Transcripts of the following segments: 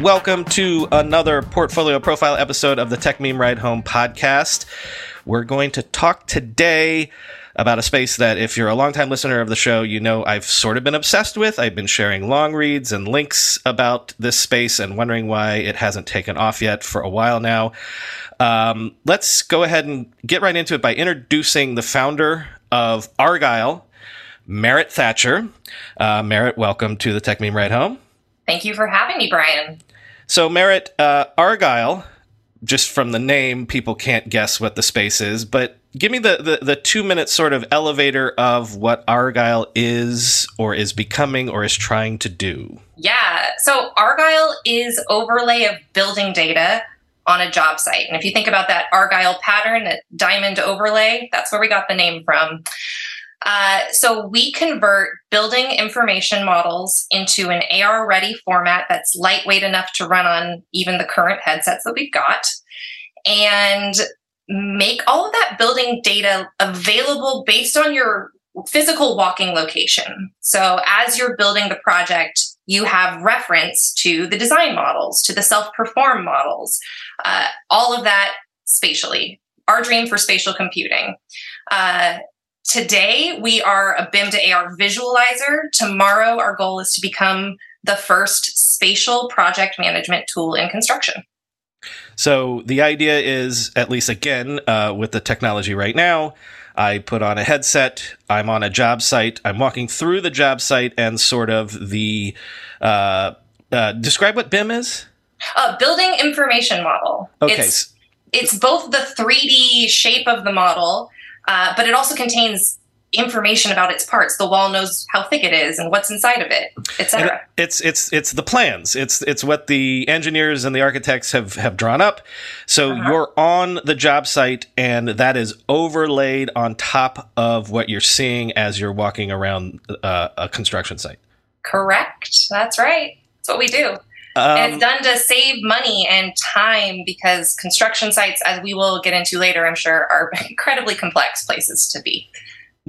Welcome to another portfolio profile episode of the Techmeme Ride Home podcast. We're going to talk today about a space that, if you're a longtime listener of the show, you know I've sort of been obsessed with. I've been sharing long reads and links about this space and wondering why it hasn't taken off yet for a while now. Um, let's go ahead and get right into it by introducing the founder of Argyle, Merritt Thatcher. Uh, Merritt, welcome to the Techmeme Ride Home. Thank you for having me, Brian. So, Merritt, uh, Argyle, just from the name, people can't guess what the space is, but give me the, the, the two minute sort of elevator of what Argyle is or is becoming or is trying to do. Yeah. So, Argyle is overlay of building data on a job site. And if you think about that Argyle pattern, that diamond overlay, that's where we got the name from. Uh, so we convert building information models into an AR ready format that's lightweight enough to run on even the current headsets that we've got and make all of that building data available based on your physical walking location. So as you're building the project, you have reference to the design models, to the self perform models, uh, all of that spatially. Our dream for spatial computing. Uh, today, we are a BIM to AR visualizer. Tomorrow, our goal is to become the first spatial project management tool in construction. So the idea is, at least again, uh, with the technology right now, I put on a headset. I'm on a job site. I'm walking through the job site and sort of the uh, uh, describe what BIM is. Uh, building information model. Okay. It's, it's both the 3D shape of the model, uh, but it also contains information about its parts. The wall knows how thick it is and what's inside of it, etc. It's it's it's the plans. It's it's what the engineers and the architects have have drawn up. So uh-huh. you're on the job site, and that is overlaid on top of what you're seeing as you're walking around uh, a construction site. Correct. That's right. That's what we do. Um, and it's done to save money and time because construction sites, as we will get into later, I'm sure, are incredibly complex places to be.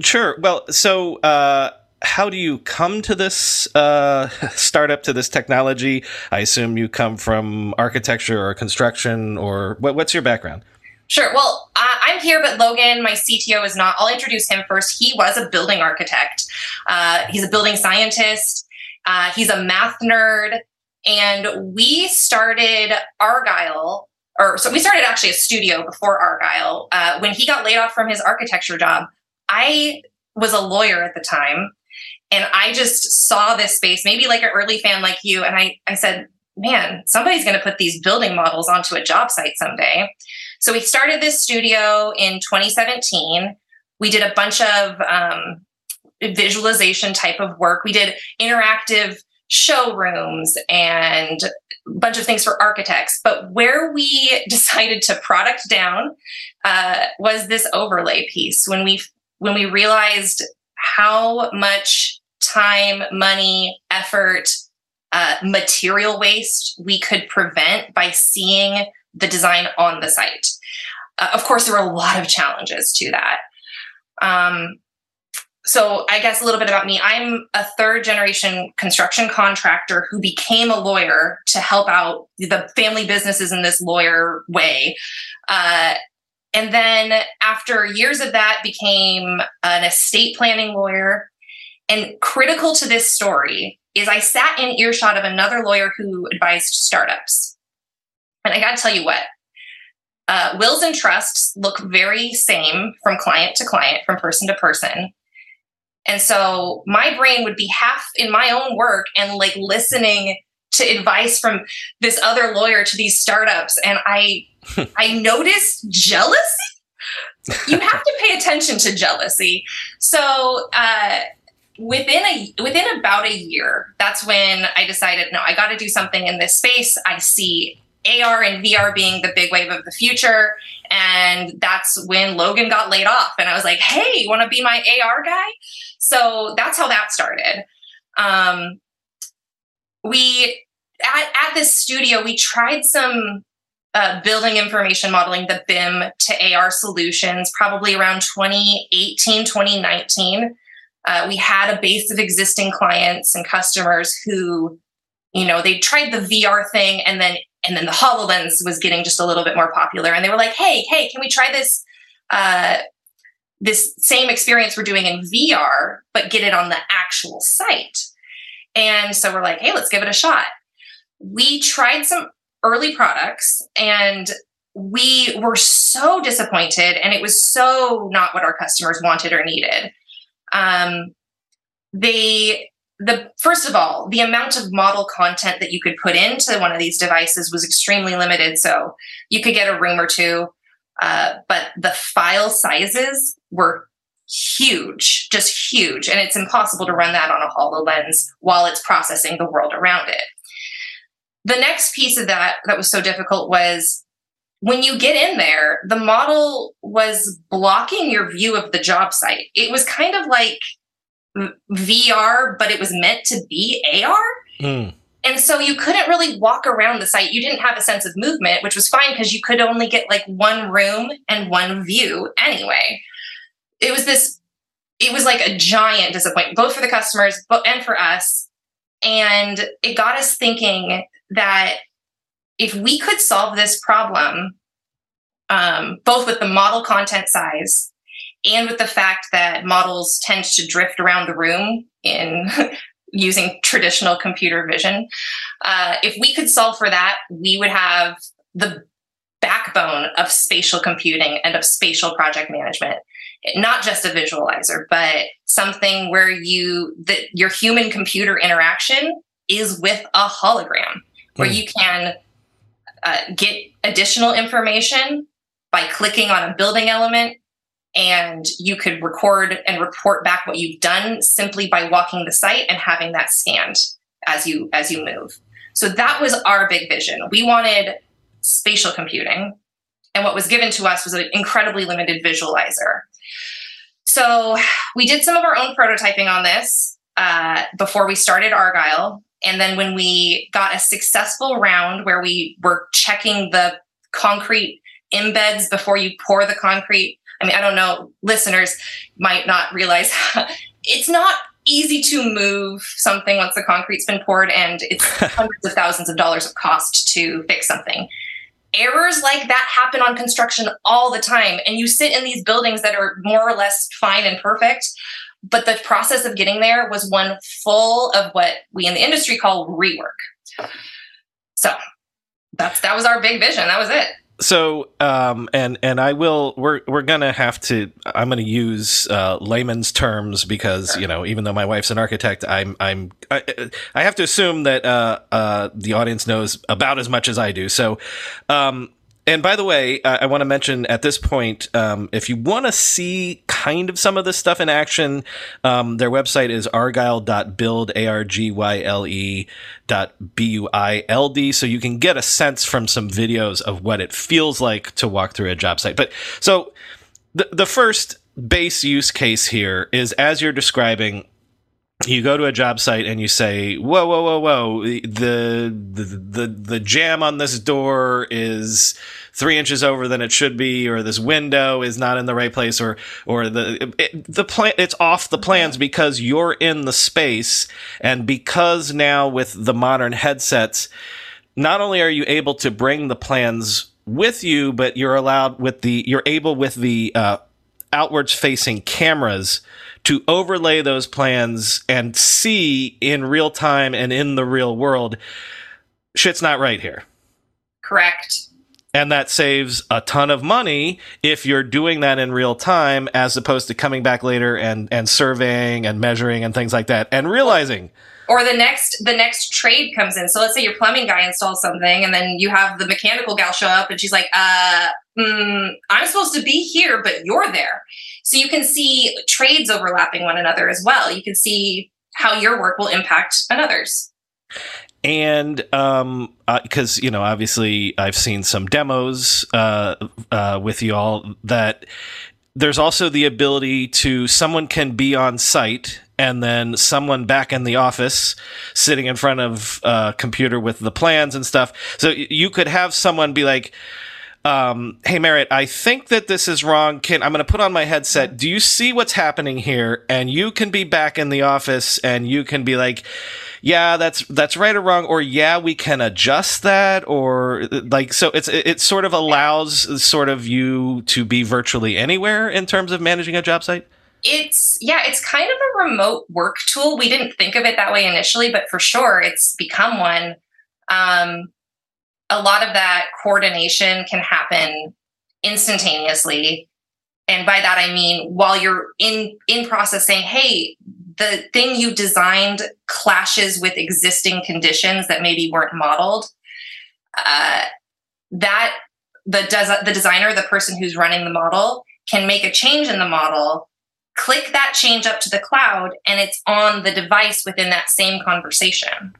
Sure. Well, so uh, how do you come to this uh, startup to this technology? I assume you come from architecture or construction, or what, what's your background? Sure. Well, uh, I'm here, but Logan, my CTO, is not. I'll introduce him first. He was a building architect. Uh, he's a building scientist. Uh, he's a math nerd, and we started Argyle or so we started actually a studio before Argyle. Uh, when he got laid off from his architecture job, I was a lawyer at the time and I just saw this space, maybe like an early fan like you. And I, I said, man, somebody's going to put these building models onto a job site someday. So we started this studio in 2017. We did a bunch of um, visualization type of work. We did interactive showrooms and a bunch of things for architects. But where we decided to product down uh, was this overlay piece. When we when we realized how much time, money, effort, uh, material waste we could prevent by seeing the design on the site. Uh, of course, there were a lot of challenges to that. Um, so, I guess a little bit about me. I'm a third generation construction contractor who became a lawyer to help out the family businesses in this lawyer way. Uh, and then after years of that became an estate planning lawyer and critical to this story is i sat in earshot of another lawyer who advised startups and i got to tell you what uh, wills and trusts look very same from client to client from person to person and so my brain would be half in my own work and like listening to advice from this other lawyer to these startups and i I noticed jealousy. You have to pay attention to jealousy. So, uh, within a within about a year, that's when I decided, no, I got to do something in this space. I see AR and VR being the big wave of the future. And that's when Logan got laid off. And I was like, hey, you want to be my AR guy? So that's how that started. Um, we, at, at this studio, we tried some uh, building information modeling, the BIM to AR solutions, probably around 2018, 2019. Uh, we had a base of existing clients and customers who you know, they tried the VR thing and then and then the HoloLens was getting just a little bit more popular. And they were like, hey, hey, can we try this uh, this same experience we're doing in VR, but get it on the actual site? And so we're like, hey, let's give it a shot. We tried some early products and we were so disappointed and it was so not what our customers wanted or needed. Um, they the first of all, the amount of model content that you could put into one of these devices was extremely limited. So you could get a room or two, uh, but the file sizes were huge, just huge, and it's impossible to run that on a Hololens while it's processing the world around it. The next piece of that that was so difficult was when you get in there, the model was blocking your view of the job site. It was kind of like VR, but it was meant to be AR. Mm. And so you couldn't really walk around the site. You didn't have a sense of movement, which was fine because you could only get like one room and one view anyway. It was this, it was like a giant disappointment, both for the customers and for us. And it got us thinking that if we could solve this problem, um, both with the model content size and with the fact that models tend to drift around the room in using traditional computer vision. Uh, if we could solve for that, we would have the backbone of spatial computing and of spatial project management not just a visualizer but something where you that your human computer interaction is with a hologram where mm. you can uh, get additional information by clicking on a building element and you could record and report back what you've done simply by walking the site and having that scanned as you as you move. So that was our big vision. We wanted spatial computing and what was given to us was an incredibly limited visualizer. So we did some of our own prototyping on this uh, before we started argyle. And then when we got a successful round where we were checking the concrete embeds before you pour the concrete I mean, I don't know, listeners might not realize it's not easy to move something once the concrete's been poured and it's hundreds of thousands of dollars of cost to fix something. Errors like that happen on construction all the time. And you sit in these buildings that are more or less fine and perfect. But the process of getting there was one full of what we in the industry call rework. So that's that was our big vision. That was it so um, and and I will we're we're gonna have to I'm gonna use uh, layman's terms because you know even though my wife's an architect I'm I'm I, I have to assume that uh, uh, the audience knows about as much as I do. So um, and by the way, I, I want to mention at this point, um, if you want to see kind of some of this stuff in action, um, their website is argyle.build, A-R-G-Y-L-E dot B-U-I-L-D. So you can get a sense from some videos of what it feels like to walk through a job site. But so the, the first base use case here is as you're describing, you go to a job site and you say, "Whoa, whoa, whoa, whoa! The the the the jamb on this door is three inches over than it should be, or this window is not in the right place, or or the it, the plan it's off the plans because you're in the space, and because now with the modern headsets, not only are you able to bring the plans with you, but you're allowed with the you're able with the uh, outwards facing cameras to overlay those plans and see in real time and in the real world shit's not right here. Correct. And that saves a ton of money if you're doing that in real time as opposed to coming back later and, and surveying and measuring and things like that and realizing or the next the next trade comes in so let's say your plumbing guy installs something and then you have the mechanical gal show up and she's like uh mm, i'm supposed to be here but you're there. So you can see trades overlapping one another as well. You can see how your work will impact another's. And um because uh, you know obviously i've seen some demos uh, uh with you all that there's also the ability to someone can be on site and then someone back in the office sitting in front of a computer with the plans and stuff. So you could have someone be like, um, hey Merritt, I think that this is wrong. Can I'm going to put on my headset. Do you see what's happening here? And you can be back in the office and you can be like, yeah, that's that's right or wrong, or yeah, we can adjust that, or like so. It's it sort of allows sort of you to be virtually anywhere in terms of managing a job site. It's yeah, it's kind of a remote work tool. We didn't think of it that way initially, but for sure, it's become one. Um, a lot of that coordination can happen instantaneously. And by that i mean while you're in in process saying hey the thing you designed clashes with existing conditions that maybe weren't modeled uh, that the des- the designer the person who's running the model can make a change in the model click that change up to the cloud and it's on the device within that same conversation.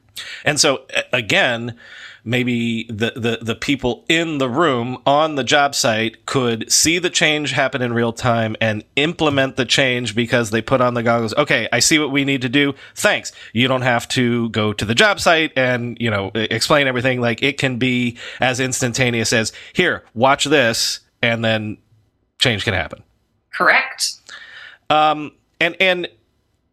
And so again maybe the, the, the people in the room on the job site could see the change happen in real time and implement the change because they put on the goggles. Okay, I see what we need to do. Thanks. You don't have to go to the job site and, you know, explain everything. Like it can be as instantaneous as here, watch this, and then change can happen. Correct. Um, and, and,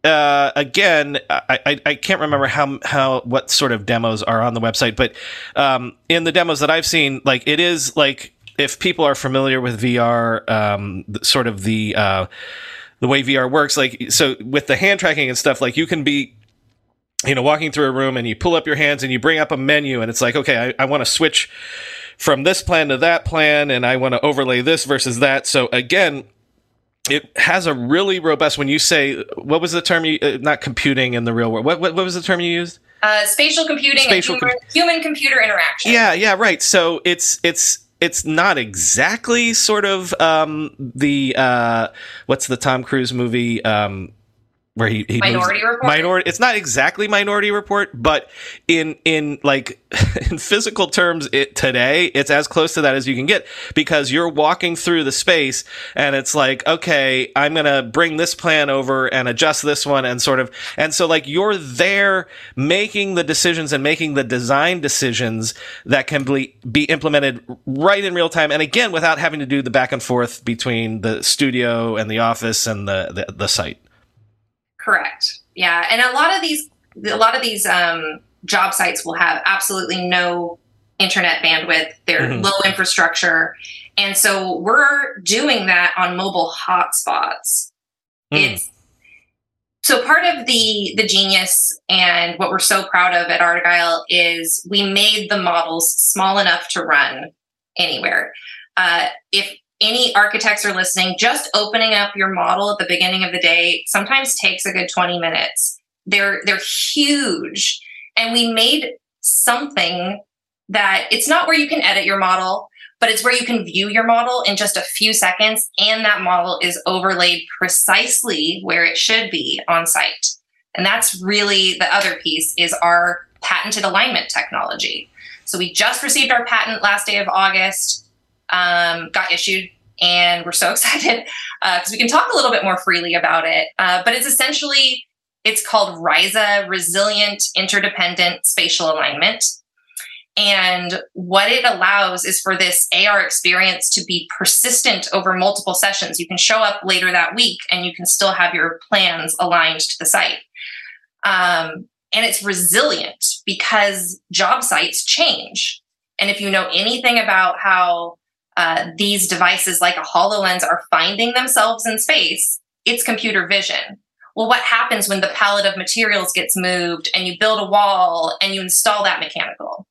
uh, again, I, I, I, can't remember how how what sort of demos are on the website, but um, in the demos that I've seen, like it is like if people are familiar with VR, um, sort of the uh, the way VR works, like so with the hand tracking and stuff, like you can be you know walking through a room and you pull up your hands and you bring up a menu and it's like okay I, I want to switch from this plan to that plan and I want to overlay this versus that. So again, it has a really robust when you say what was the term you uh, not computing in the real world what, what, what was the term you used? Uh, spatial computing spatial human, com- human computer interaction. Yeah yeah right. So it's it's it's not exactly sort of um, the uh, what's the Tom Cruise movie um, where he, he minority moves, report? minority it's not exactly minority report but in in like in physical terms it today it's as close to that as you can get because you're walking through the space and it's like okay i'm gonna bring this plan over and adjust this one and sort of and so like you're there making the decisions and making the design decisions that can be, be implemented right in real time and again without having to do the back and forth between the studio and the office and the, the, the site Correct. Yeah, and a lot of these a lot of these um, job sites will have absolutely no internet bandwidth. They're mm-hmm. low infrastructure, and so we're doing that on mobile hotspots. Mm. It's so part of the the genius and what we're so proud of at Argyle is we made the models small enough to run anywhere. Uh, if any architects are listening, just opening up your model at the beginning of the day sometimes takes a good 20 minutes. They're they're huge. And we made something that it's not where you can edit your model, but it's where you can view your model in just a few seconds and that model is overlaid precisely where it should be on site. And that's really the other piece is our patented alignment technology. So we just received our patent last day of August um, got issued and we're so excited because uh, we can talk a little bit more freely about it. Uh, but it's essentially it's called RISA, Resilient Interdependent Spatial Alignment. And what it allows is for this AR experience to be persistent over multiple sessions. You can show up later that week and you can still have your plans aligned to the site. Um, and it's resilient because job sites change. And if you know anything about how uh, these devices like a HoloLens are finding themselves in space, it's computer vision. Well, what happens when the pallet of materials gets moved and you build a wall and you install that mechanical?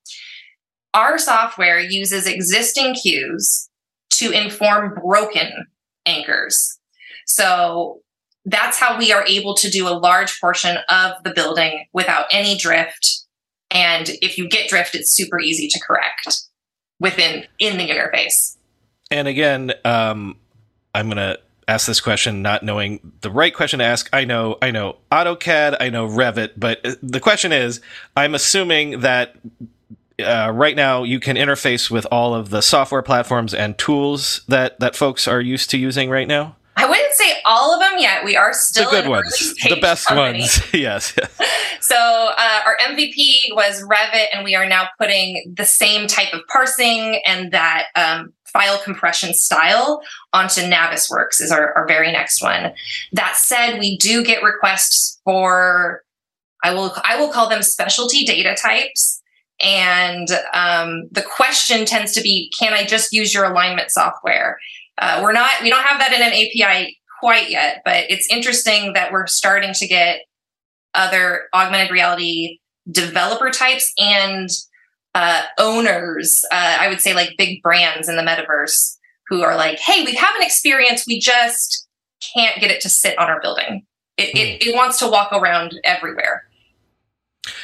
Our software uses existing cues to inform broken anchors. So that's how we are able to do a large portion of the building without any drift. And if you get drift, it's super easy to correct within in the interface. And again, um, I'm gonna ask this question not knowing the right question to ask. I know, I know AutoCAD, I know Revit, but the question is, I'm assuming that uh, right now you can interface with all of the software platforms and tools that that folks are used to using right now. I wouldn't say all of them yet. We are still the good ones, the best company. ones. yes. so uh, our MVP was Revit, and we are now putting the same type of parsing and that um, file compression style onto Navisworks is our, our very next one. That said, we do get requests for I will I will call them specialty data types. And um, the question tends to be, can I just use your alignment software? Uh, we're not we don't have that in an API quite yet, but it's interesting that we're starting to get other augmented reality developer types and uh, owners. Uh, I would say like big brands in the metaverse who are like, "Hey, we have an experience. We just can't get it to sit on our building. It, it, it wants to walk around everywhere."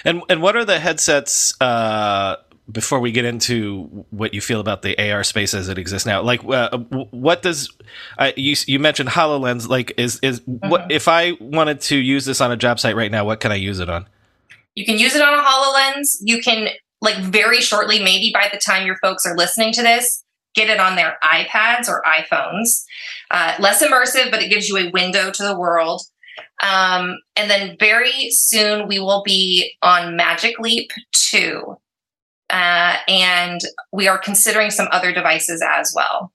And and what are the headsets? Uh, before we get into what you feel about the AR space as it exists now, like uh, what does uh, you you mentioned Hololens? Like, is is mm-hmm. what if I wanted to use this on a job site right now? What can I use it on? You can use it on a HoloLens. You can like very shortly, maybe by the time your folks are listening to this, get it on their iPads or iPhones. Uh, less immersive, but it gives you a window to the world. Um, and then very soon we will be on Magic Leap 2. Uh, and we are considering some other devices as well.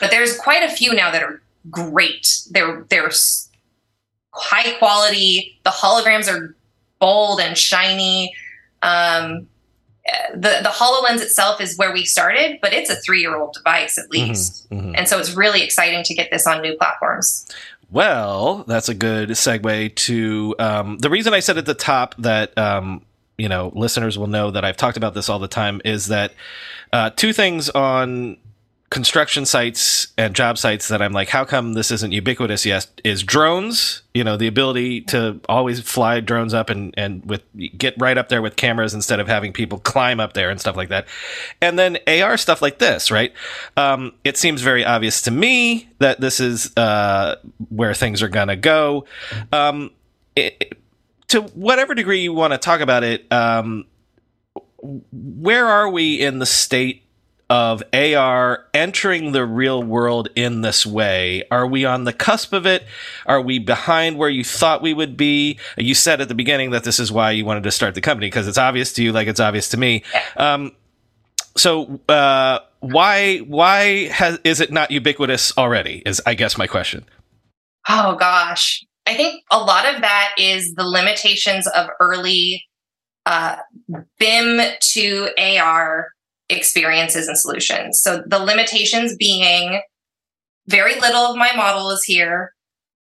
But there's quite a few now that are great. They're they're high quality. The holograms are bold and shiny. Um, the the Hololens itself is where we started, but it's a three year old device at mm-hmm, least, mm-hmm, mm-hmm. and so it's really exciting to get this on new platforms. Well, that's a good segue to um, the reason I said at the top that um, you know listeners will know that I've talked about this all the time is that uh, two things on construction sites and job sites that I'm like, how come this isn't ubiquitous yet? Is drones, you know, the ability to always fly drones up and, and with get right up there with cameras instead of having people climb up there and stuff like that. And then AR stuff like this, right? Um, it seems very obvious to me that this is uh, where things are to go. Um, it, to whatever degree you want to talk about it, um, where are we in the state of AR entering the real world in this way? Are we on the cusp of it? Are we behind where you thought we would be? You said at the beginning that this is why you wanted to start the company because it's obvious to you, like it's obvious to me. Um, so uh, why why has is it not ubiquitous already? Is I guess my question. Oh gosh, I think a lot of that is the limitations of early uh, BIM to AR experiences and solutions. So the limitations being very little of my model is here.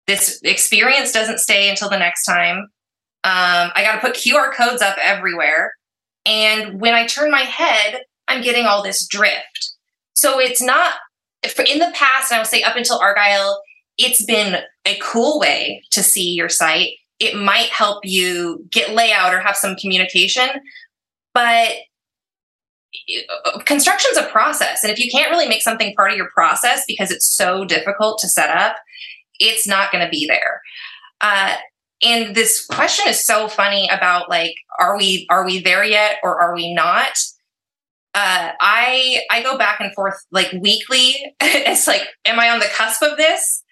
This experience doesn't stay until the next time. Um, I got to put QR codes up everywhere. And when I turn my head, I'm getting all this drift. So it's not, in the past, and I would say up until Argyle, it's been a cool way to see your site. It might help you get layout or have some communication, but construction's a process. And if you can't really make something part of your process because it's so difficult to set up it's not going to be there. Uh, and this question is so funny about like are we are we there yet or are we not? Uh, i i go back and forth like weekly. It's like am i on the cusp of this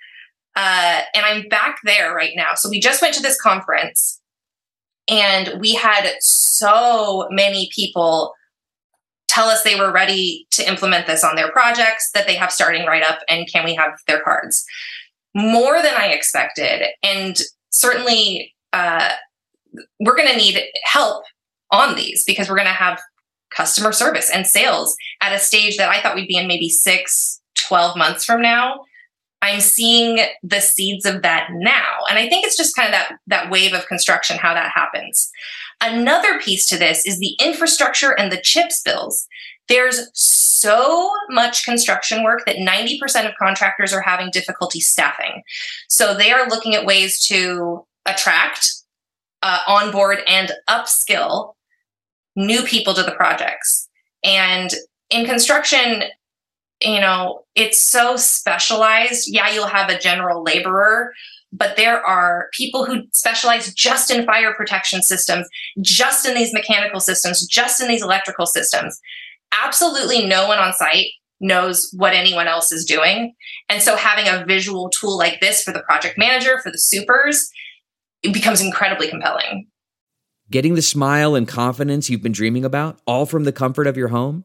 uh, and i'm back there right now. So we just went to this conference and we had so many people tell us they were ready to implement this on their projects that they have starting right up and can we have their cards? More than i expected. And certainly uh, we're going to need help on these because we're going to have customer service and sales at a stage that i thought we'd be in maybe six 12 months from now i'm seeing the seeds of that now and i think it's just kind of that that wave of construction how that happens Another piece to this is the infrastructure and the chips bills. There's so much construction work that 90% of contractors are having difficulty staffing. So they are looking at ways to attract, uh, onboard, and upskill new people to the projects. And in construction, you know, it's so specialized. Yeah, you'll have a general laborer, but there are people who specialize just in fire protection systems, just in these mechanical systems, just in these electrical systems. Absolutely no one on site knows what anyone else is doing. And so having a visual tool like this for the project manager, for the supers, it becomes incredibly compelling. Getting the smile and confidence you've been dreaming about, all from the comfort of your home,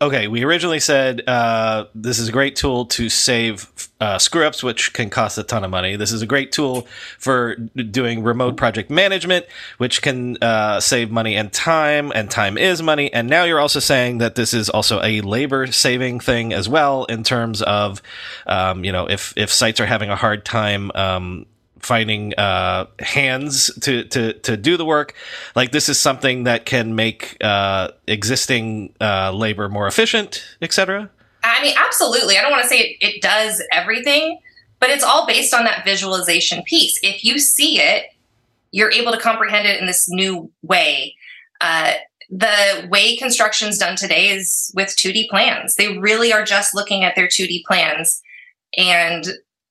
okay, we originally said uh, this is a great tool to save uh, screw ups, which can cost a ton of money. This is a great tool for doing remote project management, which can uh, save money and time, and time is money. And now you're also saying that this is also a labor saving thing as well, in terms of, um, you know, if if sites are having a hard time. Um, finding uh, hands to, to to do the work. Like this is something that can make uh, existing uh, labor more efficient, etc. I mean, absolutely. I don't want to say it, it does everything, but it's all based on that visualization piece. If you see it, you're able to comprehend it in this new way. Uh, the way construction's done today is with 2D plans. They really are just looking at their 2D plans and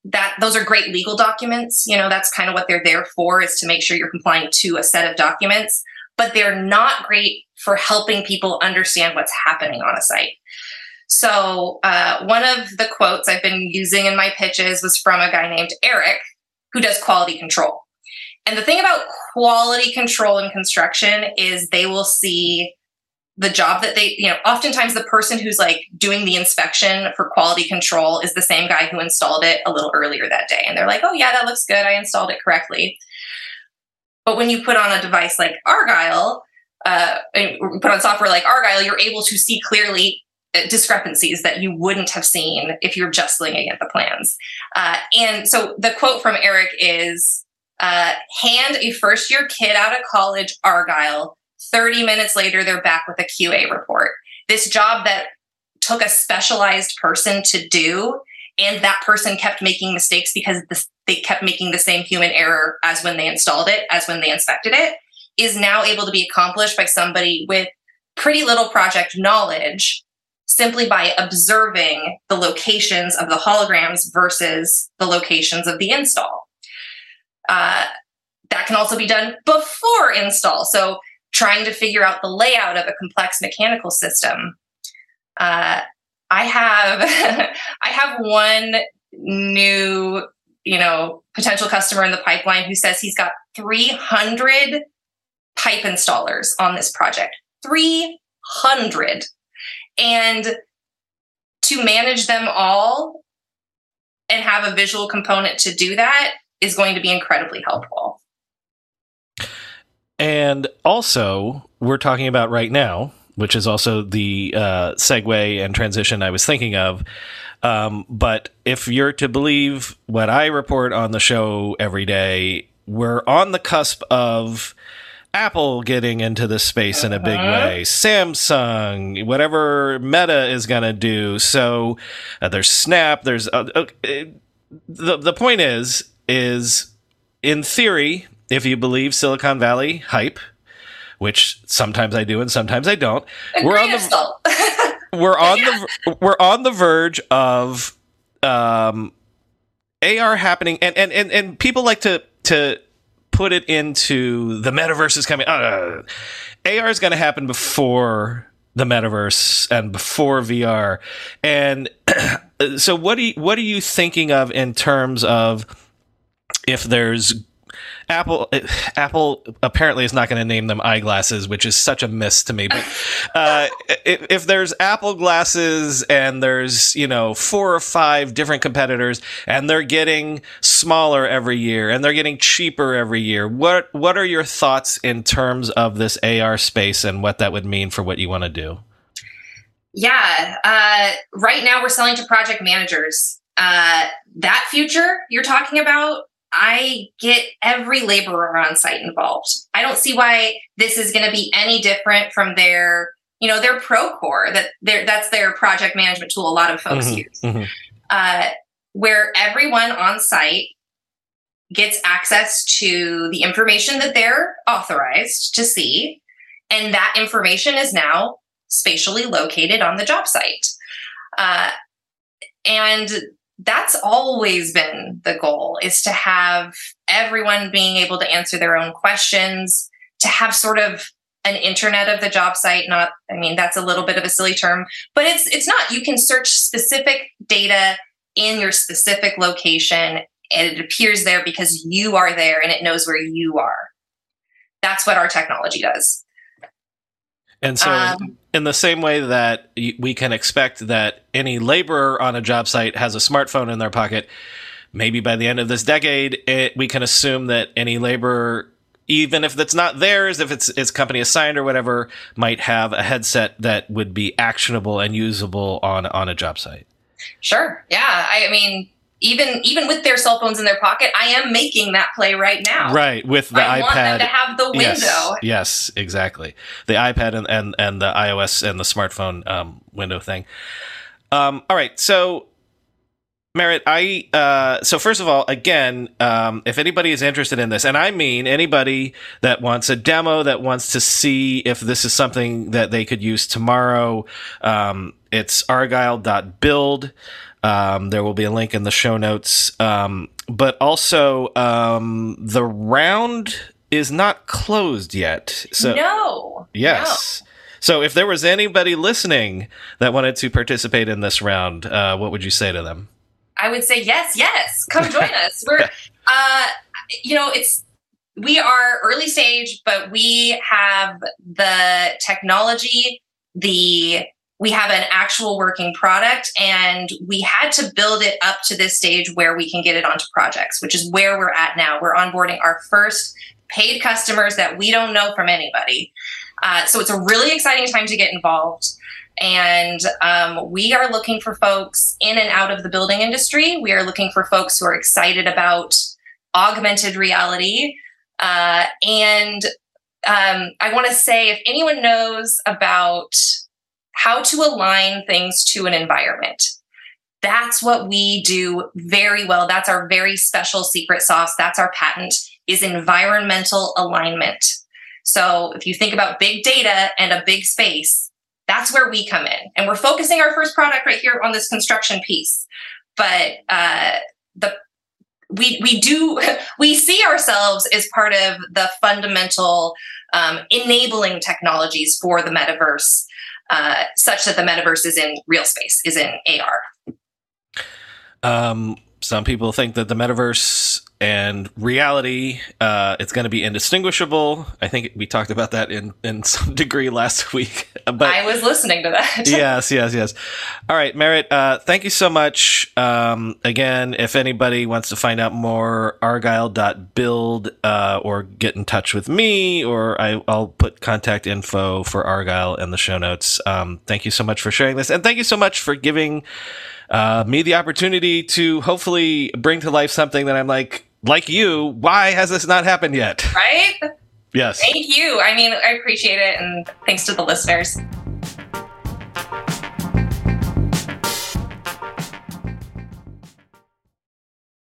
that those are great legal documents. You know that's kind of what they're there for is to make sure you're complying to a set of documents. But they're not great for helping people understand what's happening on a site. So uh, one of the quotes i've been using in my pitches was from a guy named eric who does quality control. And the thing about quality control in construction is they will see the job that they, you know, oftentimes the person who's like doing the inspection for quality control is the same guy who installed it a little earlier that day. And they're like, oh, yeah, that looks good. I installed it correctly. But when you put on a device like Argyle, uh, put on software like Argyle, you're able to see clearly uh, discrepancies that you wouldn't have seen if you're just looking at the plans. Uh, and so the quote from Eric is uh, hand a first year kid out of college Argyle 30 minutes later, they're back with a QA report. This job that took a specialized person to do, and that person kept making mistakes because the, they kept making the same human error as when they installed it, as when they inspected it, is now able to be accomplished by somebody with pretty little project knowledge simply by observing the locations of the holograms versus the locations of the install. Uh, that can also be done before install. So trying to figure out the layout of a complex mechanical system. Uh, I have I have one new you know potential customer in the pipeline who says he's got 300 pipe installers on this project. 300 and to manage them all and have a visual component to do that is going to be incredibly helpful and also, we're talking about right now, which is also the uh, segue and transition I was thinking of. Um, but if you're to believe what I report on the show every day, we're on the cusp of Apple getting into this space uh-huh. in a big uh-huh. way, Samsung, whatever Meta is going to do. So uh, there's Snap. There's uh, uh, the the point is is in theory if you believe Silicon Valley hype, which sometimes I do and sometimes I don't, we're on the we're on yeah. the we're on the verge of um, AR happening, and, and and and people like to to put it into the metaverse is coming. Uh, AR is going to happen before the metaverse and before VR. And so, what do you, what are you thinking of in terms of if there's Apple Apple apparently is not going to name them eyeglasses, which is such a miss to me. But uh, if, if, there's Apple glasses and there's you know four or five different competitors and they're getting smaller every year and they're getting cheaper every year, what what are your thoughts in terms of this AR space and what that would mean for what you want to do? Yeah. Uh, right now, we're selling to project managers. Uh, that future you're talking about, I get every laborer on site involved. I don't see why this is going to be any different from their, you know, their Procore. That their that's their project management tool. A lot of folks Mhm, use, mhm. uh, where everyone on site gets access to the information that they're authorized to see, and that information is now spatially located on the job site. Uh, and that's always been the goal is to have everyone being able to answer their own questions, to have sort of an internet of the job site not i mean that's a little bit of a silly term but it's it's not. You can search specific data in your specific location and it appears there because you are there and it knows where you are. That's what our technology does And so, Um, in the same way that we can expect that any laborer on a job site has a smartphone in their pocket, maybe by the end of this decade, it, we can assume that any laborer, even if it's not theirs, if it's it's company assigned or whatever, might have a headset that would be actionable and usable on on a job site. Sure. Yeah. I mean, even even with their cell phones in their pocket, I am making that play right now. Right, with the I want them iPad. to have the window. Yes, yes, exactly. The iPad and, and, and the iOS and the smartphone um, window thing. Um, all right, so Merritt, I uh, so first of all, again, um, if anybody is interested in this, and I mean anybody that wants a demo, that wants to see if this is something that they could use tomorrow, um, it's argyle.build. Um, there will be a link in the show notes. Um, but also, um, the round is not closed yet. So no. yes. So if there was anybody listening that wanted to participate in this round, uh, what would you say to them? I would say yes, yes. Come join us. We're uh you know, it's we are early stage, but we have the technology, the we have an actual working product and we had to build it up to this stage where we can get it onto projects, which is where we're at now. We're onboarding our first paid customers that we don't know from anybody. Uh, so it's a really exciting time to get involved. And um, we are looking for folks in and out of the building industry. We are looking for folks who are excited about augmented reality. Uh, and um, I want to say if anyone knows about how to align things to an environment, that's what we do very well. That's our very special secret sauce. That's our patent is environmental alignment. So if you think about big data and a big space, that's where we come in. And we're focusing our first product right here on this construction piece. But uh, the we we do we see ourselves as part of the fundamental um, enabling technologies for the metaverse, uh, such that the metaverse is in real space, is in AR. Um, some people think that the metaverse and reality, uh, it's going to be indistinguishable. I think we talked about that in, in some degree last week. But I was listening to that. yes, yes, yes. All right, Merritt, uh, thank you so much. Um, again, if anybody wants to find out more, argyle.build uh, or get in touch with me, or I, I'll put contact info for Argyle in the show notes. Um, thank you so much for sharing this. And thank you so much for giving uh, me the opportunity to hopefully bring to life something that I'm like, like you, why has this not happened yet? right? Yes. Thank you. I mean, I appreciate it. And thanks to the listeners.